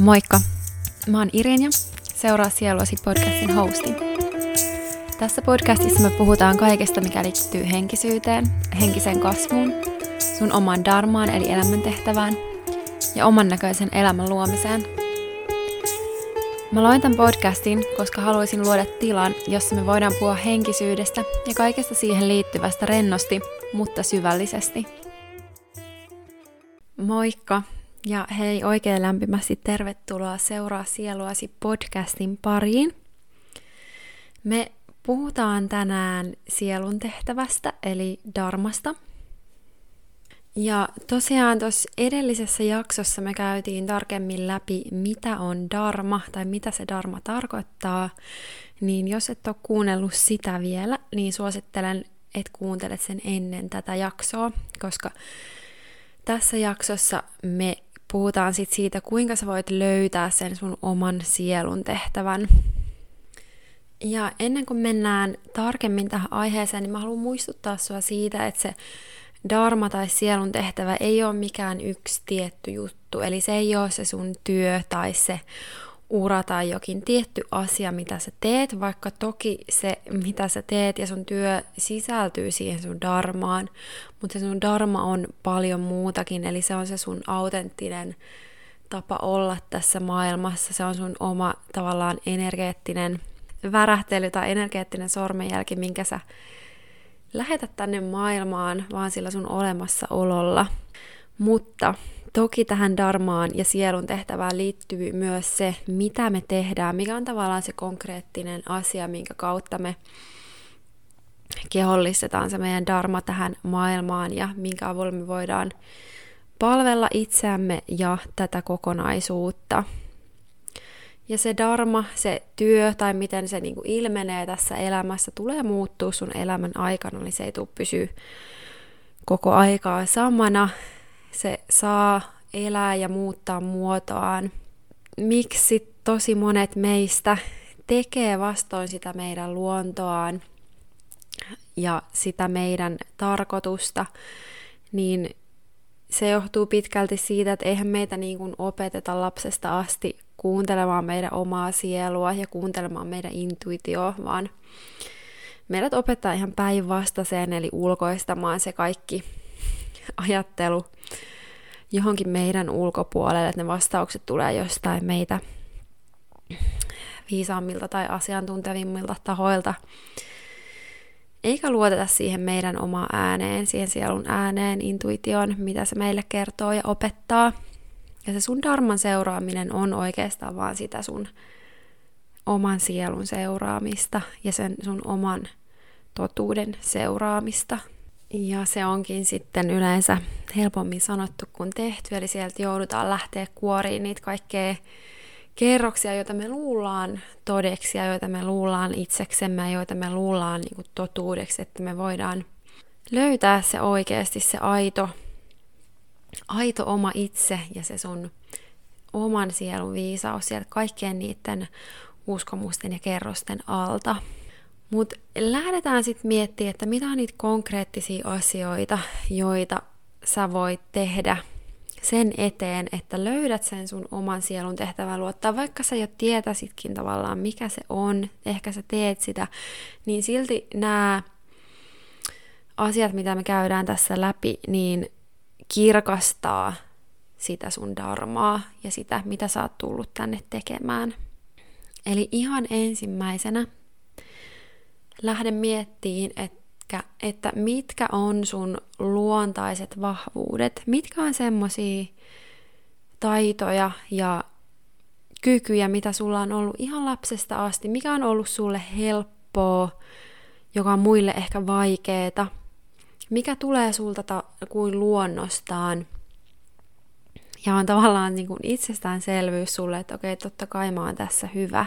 Moikka! Mä oon Irinja, seuraa Sieluasi podcastin hosti. Tässä podcastissa me puhutaan kaikesta, mikä liittyy henkisyyteen, henkiseen kasvuun, sun omaan darmaan eli elämäntehtävään ja oman näköisen elämän luomiseen. Mä loin tämän podcastin, koska haluaisin luoda tilan, jossa me voidaan puhua henkisyydestä ja kaikesta siihen liittyvästä rennosti, mutta syvällisesti. Moikka! Ja hei, oikein lämpimästi tervetuloa Seuraa sieluasi podcastin pariin. Me puhutaan tänään sielun tehtävästä, eli darmasta. Ja tosiaan tuossa edellisessä jaksossa me käytiin tarkemmin läpi, mitä on darma tai mitä se darma tarkoittaa. Niin jos et ole kuunnellut sitä vielä, niin suosittelen, että kuuntelet sen ennen tätä jaksoa, koska tässä jaksossa me puhutaan sit siitä, kuinka sä voit löytää sen sun oman sielun tehtävän. Ja ennen kuin mennään tarkemmin tähän aiheeseen, niin mä haluan muistuttaa sua siitä, että se dharma tai sielun tehtävä ei ole mikään yksi tietty juttu. Eli se ei ole se sun työ tai se ura tai jokin tietty asia, mitä sä teet, vaikka toki se, mitä sä teet ja sun työ sisältyy siihen sun darmaan, mutta se sun darma on paljon muutakin, eli se on se sun autenttinen tapa olla tässä maailmassa, se on sun oma tavallaan energeettinen värähtely tai energeettinen sormenjälki, minkä sä lähetät tänne maailmaan vaan sillä sun olemassaololla. Mutta Toki tähän darmaan ja sielun tehtävään liittyy myös se, mitä me tehdään, mikä on tavallaan se konkreettinen asia, minkä kautta me kehollistetaan se meidän darma tähän maailmaan ja minkä avulla me voidaan palvella itseämme ja tätä kokonaisuutta. Ja se dharma, se työ tai miten se niin ilmenee tässä elämässä, tulee muuttua sun elämän aikana, niin se ei tule pysyä koko aikaa samana se saa elää ja muuttaa muotoaan. Miksi tosi monet meistä tekee vastoin sitä meidän luontoaan ja sitä meidän tarkoitusta, niin se johtuu pitkälti siitä, että eihän meitä niin kuin opeteta lapsesta asti kuuntelemaan meidän omaa sielua ja kuuntelemaan meidän intuitioa, vaan meidät opettaa ihan päinvastaiseen, eli ulkoistamaan se kaikki ajattelu johonkin meidän ulkopuolelle, että ne vastaukset tulee jostain meitä viisaammilta tai asiantuntevimmilta tahoilta. Eikä luoteta siihen meidän omaan ääneen, siihen sielun ääneen, intuition, mitä se meille kertoo ja opettaa. Ja se sun darman seuraaminen on oikeastaan vaan sitä sun oman sielun seuraamista ja sen sun oman totuuden seuraamista. Ja se onkin sitten yleensä helpommin sanottu kuin tehty, eli sieltä joudutaan lähteä kuoriin niitä kaikkea kerroksia, joita me luullaan todeksi ja joita me luullaan itseksemme ja joita me luullaan niin kuin totuudeksi, että me voidaan löytää se oikeasti se aito, aito oma itse ja se sun oman sielun viisaus sieltä kaikkien niiden uskomusten ja kerrosten alta. Mutta lähdetään sitten miettimään, että mitä on niitä konkreettisia asioita, joita sä voit tehdä sen eteen, että löydät sen sun oman sielun tehtävän luottaa, vaikka sä jo tietäisitkin tavallaan, mikä se on, ehkä sä teet sitä, niin silti nämä asiat, mitä me käydään tässä läpi, niin kirkastaa sitä sun darmaa ja sitä, mitä sä oot tullut tänne tekemään. Eli ihan ensimmäisenä lähde miettiin, että, että mitkä on sun luontaiset vahvuudet, mitkä on semmosia taitoja ja kykyjä, mitä sulla on ollut ihan lapsesta asti, mikä on ollut sulle helppoa, joka on muille ehkä vaikeeta, mikä tulee sulta ta- kuin luonnostaan, ja on tavallaan niin kuin itsestäänselvyys sulle, että okei, totta kai mä oon tässä hyvä.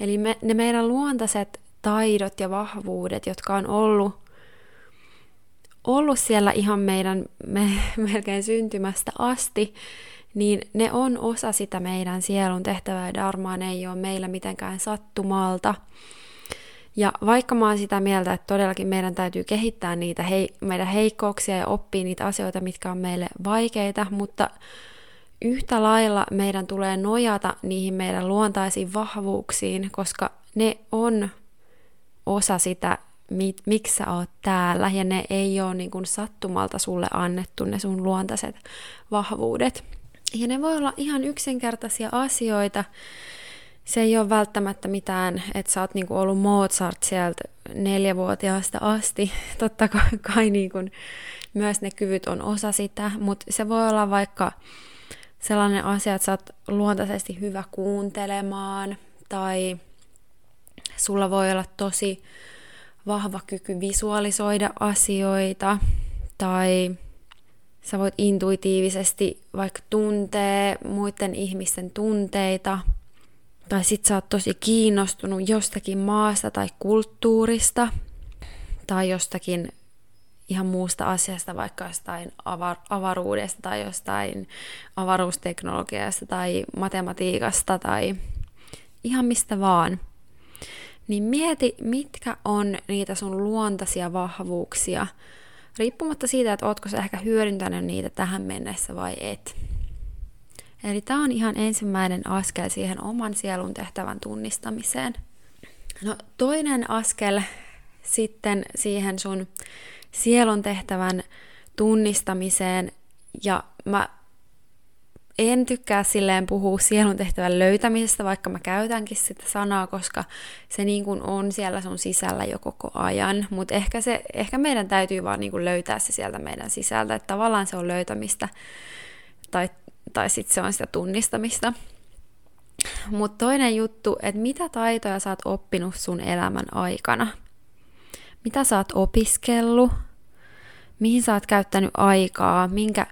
Eli me, ne meidän luontaiset taidot ja vahvuudet, jotka on ollut, ollut siellä ihan meidän me, melkein syntymästä asti, niin ne on osa sitä meidän sielun tehtävää ja dharmaa, ne ei ole meillä mitenkään sattumalta. Ja vaikka mä oon sitä mieltä, että todellakin meidän täytyy kehittää niitä hei, meidän heikkouksia ja oppia niitä asioita, mitkä on meille vaikeita, mutta yhtä lailla meidän tulee nojata niihin meidän luontaisiin vahvuuksiin, koska ne on osa sitä, miksi sä oot täällä, ja ne ei ole niin kuin sattumalta sulle annettu, ne sun luontaiset vahvuudet. Ja ne voi olla ihan yksinkertaisia asioita, se ei ole välttämättä mitään, että sä oot niinku ollut Mozart sieltä neljävuotiaasta asti. Totta kai niinku, myös ne kyvyt on osa sitä, mutta se voi olla vaikka sellainen asia, että sä oot luontaisesti hyvä kuuntelemaan, tai sulla voi olla tosi vahva kyky visualisoida asioita, tai sä voit intuitiivisesti vaikka tuntee muiden ihmisten tunteita, tai sit sä oot tosi kiinnostunut jostakin maasta tai kulttuurista, tai jostakin ihan muusta asiasta, vaikka jostain avar- avaruudesta tai jostain avaruusteknologiasta tai matematiikasta tai ihan mistä vaan. Niin mieti, mitkä on niitä sun luontaisia vahvuuksia, riippumatta siitä, että ootko sä ehkä hyödyntänyt niitä tähän mennessä vai et. Eli tämä on ihan ensimmäinen askel siihen oman sielun tehtävän tunnistamiseen. No toinen askel sitten siihen sun sielun tehtävän tunnistamiseen, ja mä en tykkää silleen puhua sielun tehtävän löytämisestä, vaikka mä käytänkin sitä sanaa, koska se niin kuin on siellä sun sisällä jo koko ajan. Mutta ehkä, se, ehkä meidän täytyy vaan niin kuin löytää se sieltä meidän sisältä, että tavallaan se on löytämistä tai tai sitten se on sitä tunnistamista. Mutta toinen juttu, että mitä taitoja sä oot oppinut sun elämän aikana? Mitä sä oot opiskellut? Mihin sä oot käyttänyt aikaa? Minkä,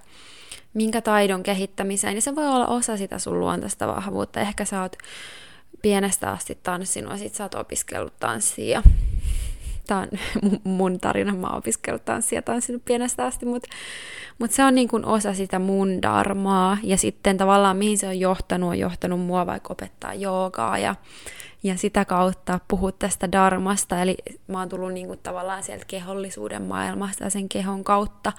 minkä taidon kehittämiseen? Ja se voi olla osa sitä sun luontaista vahvuutta. Ehkä sä oot pienestä asti tanssinut ja sit sä oot opiskellut tanssia tämä on mun tarina, mä oon opiskellut tanssia tanssinut pienestä asti, mutta mut se on niin kuin osa sitä mun darmaa, ja sitten tavallaan mihin se on johtanut, on johtanut mua vaikka opettaa joogaa, ja, ja sitä kautta puhua tästä darmasta, eli mä oon tullut niin kuin tavallaan sieltä kehollisuuden maailmasta ja sen kehon kautta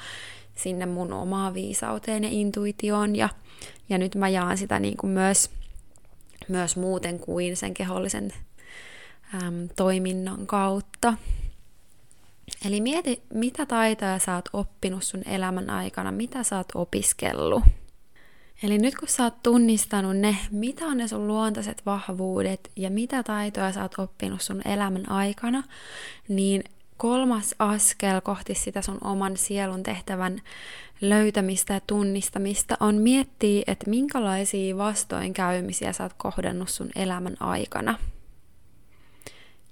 sinne mun omaa viisauteen ja intuitioon, ja, ja nyt mä jaan sitä niin kuin myös, myös muuten kuin sen kehollisen äm, toiminnan kautta. Eli mieti, mitä taitoja sä oot oppinut sun elämän aikana, mitä sä oot opiskellut. Eli nyt kun sä oot tunnistanut ne, mitä on ne sun luontaiset vahvuudet ja mitä taitoja sä oot oppinut sun elämän aikana, niin kolmas askel kohti sitä sun oman sielun tehtävän löytämistä ja tunnistamista on miettiä, että minkälaisia vastoinkäymisiä sä oot kohdannut sun elämän aikana –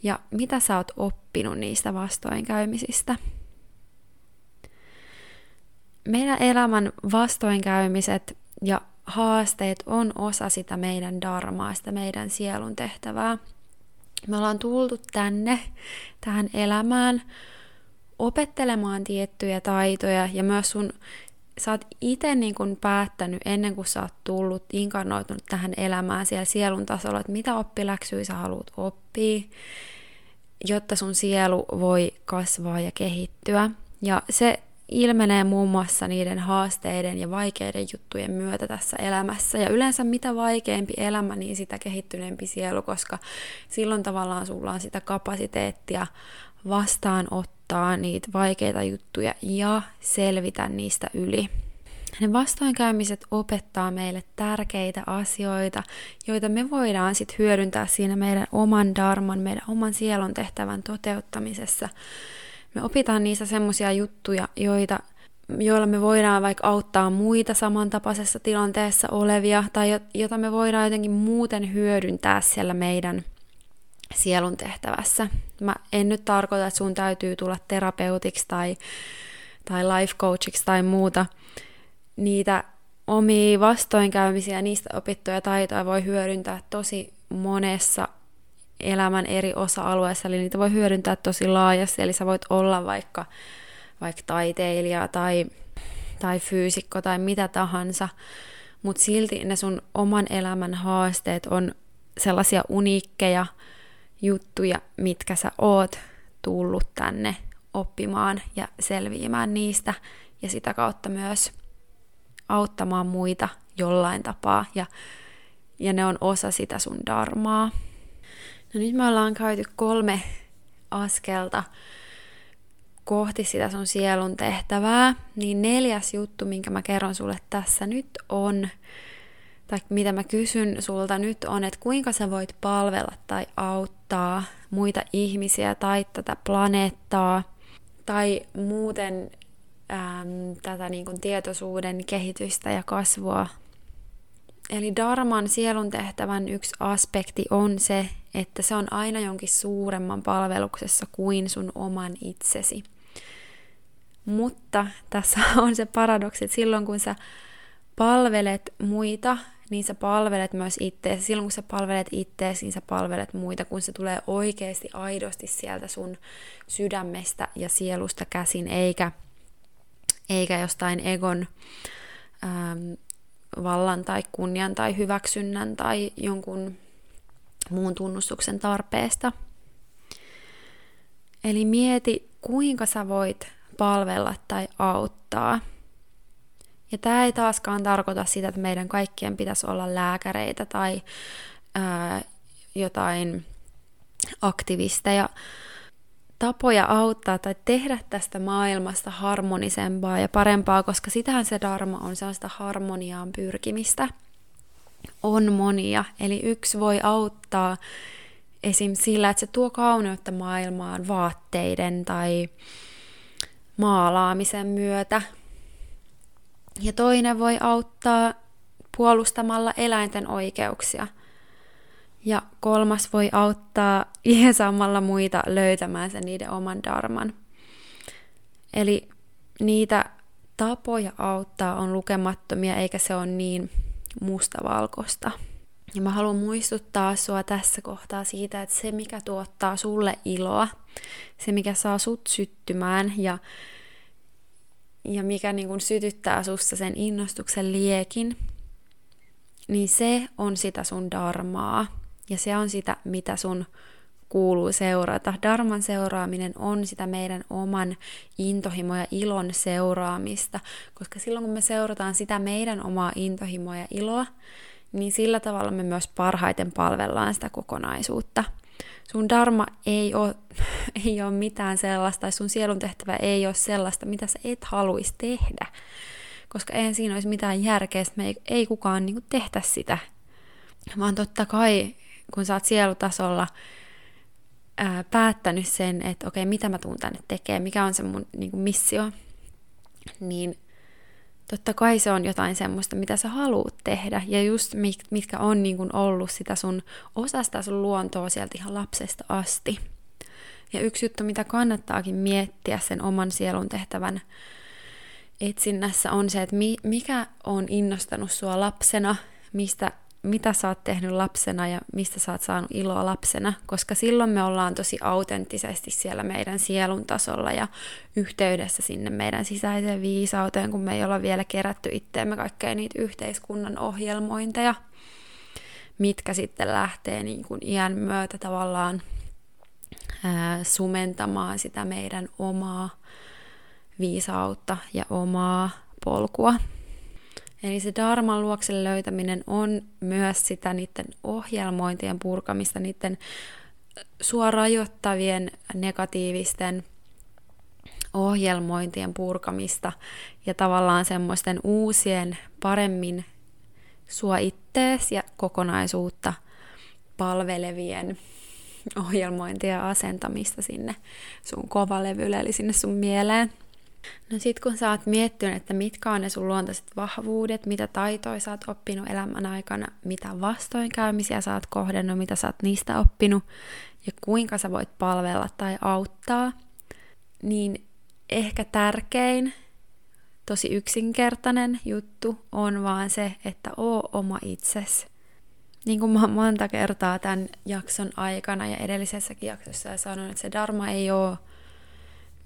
ja mitä sä oot oppinut niistä vastoinkäymisistä. Meidän elämän vastoinkäymiset ja haasteet on osa sitä meidän darmaa, sitä meidän sielun tehtävää. Me ollaan tultu tänne, tähän elämään, opettelemaan tiettyjä taitoja ja myös sun sä oot itse niin kun päättänyt ennen kuin sä oot tullut, inkarnoitunut tähän elämään siellä sielun tasolla, että mitä oppiläksyjä sä haluat oppia, jotta sun sielu voi kasvaa ja kehittyä. Ja se ilmenee muun muassa niiden haasteiden ja vaikeiden juttujen myötä tässä elämässä. Ja yleensä mitä vaikeampi elämä, niin sitä kehittyneempi sielu, koska silloin tavallaan sulla on sitä kapasiteettia vastaanottaa niitä vaikeita juttuja ja selvitä niistä yli. Ne vastoinkäymiset opettaa meille tärkeitä asioita, joita me voidaan sitten hyödyntää siinä meidän oman darman, meidän oman sielun tehtävän toteuttamisessa. Me opitaan niistä semmoisia juttuja, joita, joilla me voidaan vaikka auttaa muita samantapaisessa tilanteessa olevia, tai jota me voidaan jotenkin muuten hyödyntää siellä meidän sielun tehtävässä. Mä en nyt tarkoita, että sun täytyy tulla terapeutiksi tai, tai life coachiksi tai muuta, niitä omia vastoinkäymisiä, niistä opittuja taitoja voi hyödyntää tosi monessa elämän eri osa-alueessa, eli niitä voi hyödyntää tosi laajasti, eli sä voit olla vaikka, vaikka taiteilija tai, tai fyysikko tai mitä tahansa, mutta silti ne sun oman elämän haasteet on sellaisia uniikkeja juttuja, mitkä sä oot tullut tänne oppimaan ja selviämään niistä, ja sitä kautta myös auttamaan muita jollain tapaa ja, ja ne on osa sitä sun darmaa. No nyt me ollaan käyty kolme askelta kohti sitä sun sielun tehtävää, niin neljäs juttu, minkä mä kerron sulle tässä nyt on, tai mitä mä kysyn sulta nyt on, että kuinka sä voit palvella tai auttaa muita ihmisiä tai tätä planeettaa tai muuten äm, tätä niin kuin tietoisuuden kehitystä ja kasvua. Eli Dharman sielun tehtävän yksi aspekti on se, että se on aina jonkin suuremman palveluksessa kuin sun oman itsesi. Mutta tässä on se paradoksi, että silloin kun sä palvelet muita, niin sä palvelet myös itseäsi. Silloin kun sä palvelet itseäsi, niin sä palvelet muita, kun se tulee oikeasti aidosti sieltä sun sydämestä ja sielusta käsin, eikä, eikä jostain egon ähm, vallan tai kunnian tai hyväksynnän tai jonkun muun tunnustuksen tarpeesta. Eli mieti, kuinka sä voit palvella tai auttaa. Ja tämä ei taaskaan tarkoita sitä, että meidän kaikkien pitäisi olla lääkäreitä tai ää, jotain aktivisteja. Tapoja auttaa tai tehdä tästä maailmasta harmonisempaa ja parempaa, koska sitähän se dharma on, sellaista harmoniaan pyrkimistä. On monia, eli yksi voi auttaa esim. sillä, että se tuo kauneutta maailmaan vaatteiden tai maalaamisen myötä. Ja toinen voi auttaa puolustamalla eläinten oikeuksia. Ja kolmas voi auttaa jeesaamalla muita löytämään sen niiden oman darman. Eli niitä tapoja auttaa on lukemattomia, eikä se ole niin mustavalkoista. Ja mä haluan muistuttaa sua tässä kohtaa siitä, että se mikä tuottaa sulle iloa, se mikä saa sut syttymään ja, ja mikä niin kun sytyttää sussa sen innostuksen liekin, niin se on sitä sun darmaa. Ja se on sitä, mitä sun kuuluu seurata. Darman seuraaminen on sitä meidän oman intohimo ja ilon seuraamista, koska silloin kun me seurataan sitä meidän omaa intohimoa ja iloa, niin sillä tavalla me myös parhaiten palvellaan sitä kokonaisuutta. Sun dharma ei ole, ei ole mitään sellaista, tai sun sielun tehtävä ei ole sellaista, mitä sä et haluaisi tehdä. Koska ei siinä olisi mitään järkeä, että me ei, ei kukaan niin tehdä sitä. Vaan totta kai, kun sä oot sielutasolla ää, päättänyt sen, että okei, mitä mä tuun tänne tekemään, mikä on se mun niin kuin missio, niin totta kai se on jotain semmoista, mitä sä haluat tehdä. Ja just mitkä on niin kuin ollut sitä sun osasta sun luontoa sieltä ihan lapsesta asti. Ja yksi juttu, mitä kannattaakin miettiä sen oman sielun tehtävän etsinnässä on se, että mikä on innostanut sua lapsena, mistä mitä sä oot tehnyt lapsena ja mistä sä oot saanut iloa lapsena, koska silloin me ollaan tosi autenttisesti siellä meidän sielun tasolla ja yhteydessä sinne meidän sisäiseen viisauteen, kun me ei olla vielä kerätty itteemme kaikkea niitä yhteiskunnan ohjelmointeja, mitkä sitten lähtee niin kuin iän myötä tavallaan sumentamaan sitä meidän omaa viisautta ja omaa polkua. Eli se Dharman luoksen löytäminen on myös sitä niiden ohjelmointien purkamista, niiden sua rajoittavien negatiivisten ohjelmointien purkamista ja tavallaan semmoisten uusien, paremmin sua ittees ja kokonaisuutta palvelevien ohjelmointien asentamista sinne sun kovalevylle, eli sinne sun mieleen. No sit kun sä oot miettinyt, että mitkä on ne sun luontaiset vahvuudet, mitä taitoja sä oot oppinut elämän aikana, mitä vastoinkäymisiä sä oot kohdennut, mitä sä oot niistä oppinut ja kuinka sä voit palvella tai auttaa, niin ehkä tärkein, tosi yksinkertainen juttu on vaan se, että oo oma itses. Niin kuin mä monta kertaa tämän jakson aikana ja edellisessäkin jaksossa sanon, että se dharma ei ole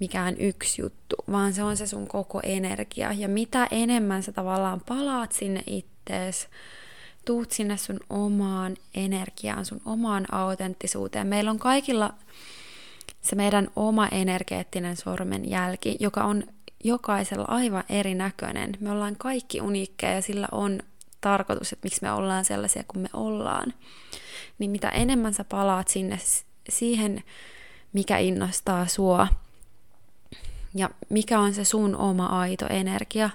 mikään yksi juttu, vaan se on se sun koko energia. Ja mitä enemmän sä tavallaan palaat sinne ittees, tuut sinne sun omaan energiaan, sun omaan autenttisuuteen. Meillä on kaikilla se meidän oma energeettinen sormenjälki, joka on jokaisella aivan erinäköinen. Me ollaan kaikki uniikkeja ja sillä on tarkoitus, että miksi me ollaan sellaisia kuin me ollaan. Niin mitä enemmän sä palaat sinne siihen, mikä innostaa sua, ja mikä on se sun oma aito energia,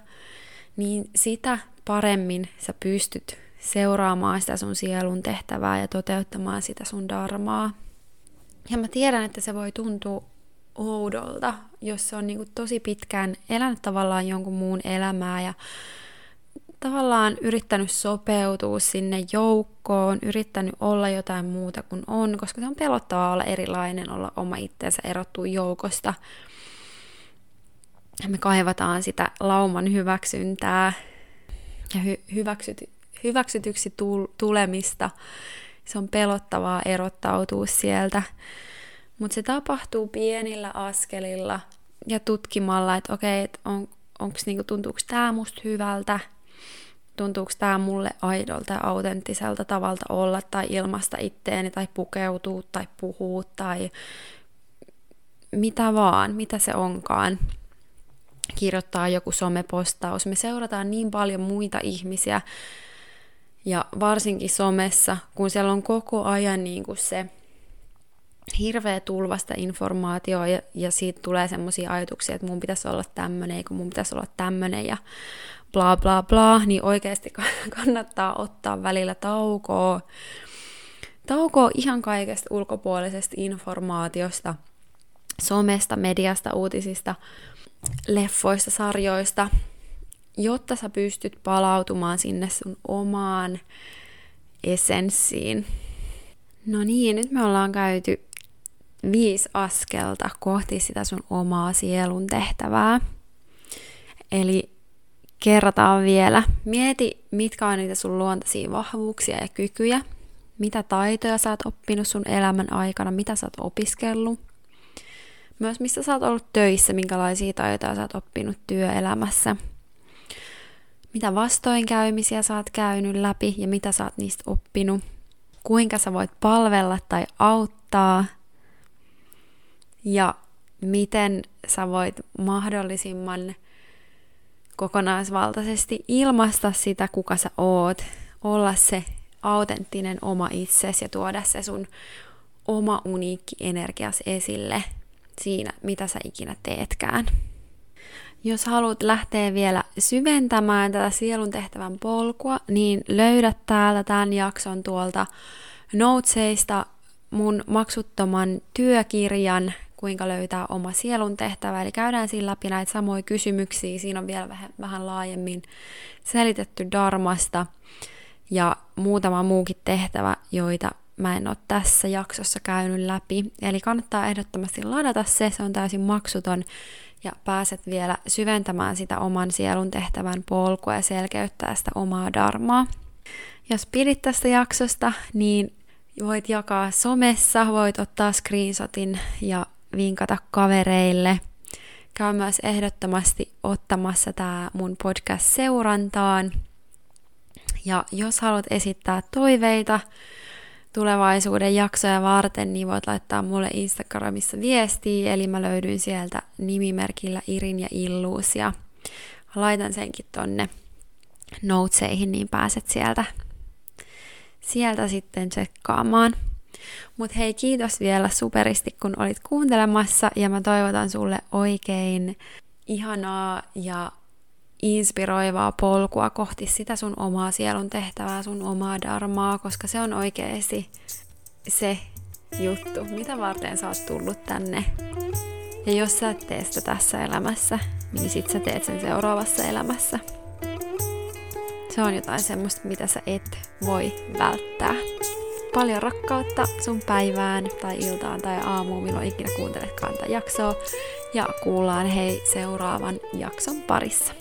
niin sitä paremmin sä pystyt seuraamaan sitä sun sielun tehtävää ja toteuttamaan sitä sun darmaa. Ja mä tiedän, että se voi tuntua oudolta, jos se on niin tosi pitkään elänyt tavallaan jonkun muun elämää ja tavallaan yrittänyt sopeutua sinne joukkoon, yrittänyt olla jotain muuta kuin on, koska se on pelottavaa olla erilainen, olla oma itseensä erottua joukosta. Me kaivataan sitä lauman hyväksyntää ja hy- hyväksyt- hyväksytyksi tulemista. Se on pelottavaa erottautua sieltä. Mutta se tapahtuu pienillä askelilla ja tutkimalla, että okei, et on, onks, niinku, tuntuuko tämä musta hyvältä, tuntuuko tämä mulle aidolta ja autenttiselta tavalta olla tai ilmasta itteeni tai pukeutua tai puhua tai mitä vaan, mitä se onkaan. Kirjoittaa joku somepostaus. Me seurataan niin paljon muita ihmisiä ja varsinkin somessa, kun siellä on koko ajan niin kuin se hirveä tulvasta informaatioa ja, ja siitä tulee semmoisia ajatuksia, että mun pitäisi olla tämmöinen, kun mun pitäisi olla tämmöinen ja bla bla bla, niin oikeasti kannattaa ottaa välillä taukoa. Taukoa ihan kaikesta ulkopuolisesta informaatiosta, somesta, mediasta, uutisista, leffoista, sarjoista, jotta sä pystyt palautumaan sinne sun omaan essenssiin. No niin, nyt me ollaan käyty viisi askelta kohti sitä sun omaa sielun tehtävää. Eli kerrataan vielä. Mieti, mitkä on niitä sun luontaisia vahvuuksia ja kykyjä. Mitä taitoja sä oot oppinut sun elämän aikana, mitä sä oot opiskellut. Myös missä sä oot ollut töissä, minkälaisia taitoja sä oot oppinut työelämässä. Mitä vastoinkäymisiä sä oot käynyt läpi ja mitä sä oot niistä oppinut. Kuinka sä voit palvella tai auttaa – ja miten sä voit mahdollisimman kokonaisvaltaisesti ilmaista sitä, kuka sä oot, olla se autenttinen oma itsesi ja tuoda se sun oma uniikki energias esille siinä, mitä sä ikinä teetkään. Jos haluat lähteä vielä syventämään tätä sielun tehtävän polkua, niin löydät täältä tämän jakson tuolta Noteseista mun maksuttoman työkirjan kuinka löytää oma sielun tehtävä. Eli käydään siinä läpi näitä samoja kysymyksiä. Siinä on vielä vähän, vähän laajemmin selitetty Darmasta ja muutama muukin tehtävä, joita mä en ole tässä jaksossa käynyt läpi. Eli kannattaa ehdottomasti ladata se, se on täysin maksuton ja pääset vielä syventämään sitä oman sielun tehtävän polkua ja selkeyttää sitä omaa darmaa. Jos pidit tästä jaksosta, niin voit jakaa somessa, voit ottaa screenshotin ja vinkata kavereille. Käy myös ehdottomasti ottamassa tämä mun podcast seurantaan. Ja jos haluat esittää toiveita tulevaisuuden jaksoja varten, niin voit laittaa mulle Instagramissa viestiä, eli mä löydyn sieltä nimimerkillä Irin ja Illuus, ja laitan senkin tonne noteseihin, niin pääset sieltä, sieltä sitten tsekkaamaan. Mutta hei, kiitos vielä superisti, kun olit kuuntelemassa ja mä toivotan sulle oikein ihanaa ja inspiroivaa polkua kohti sitä sun omaa sielun tehtävää, sun omaa darmaa, koska se on oikeasti se juttu, mitä varten sä oot tullut tänne. Ja jos sä et tee sitä tässä elämässä, niin sit sä teet sen seuraavassa elämässä. Se on jotain semmoista, mitä sä et voi välttää. Paljon rakkautta sun päivään tai iltaan tai aamuun, milloin ikinä kuunteletkaan tätä jaksoa. Ja kuullaan hei seuraavan jakson parissa.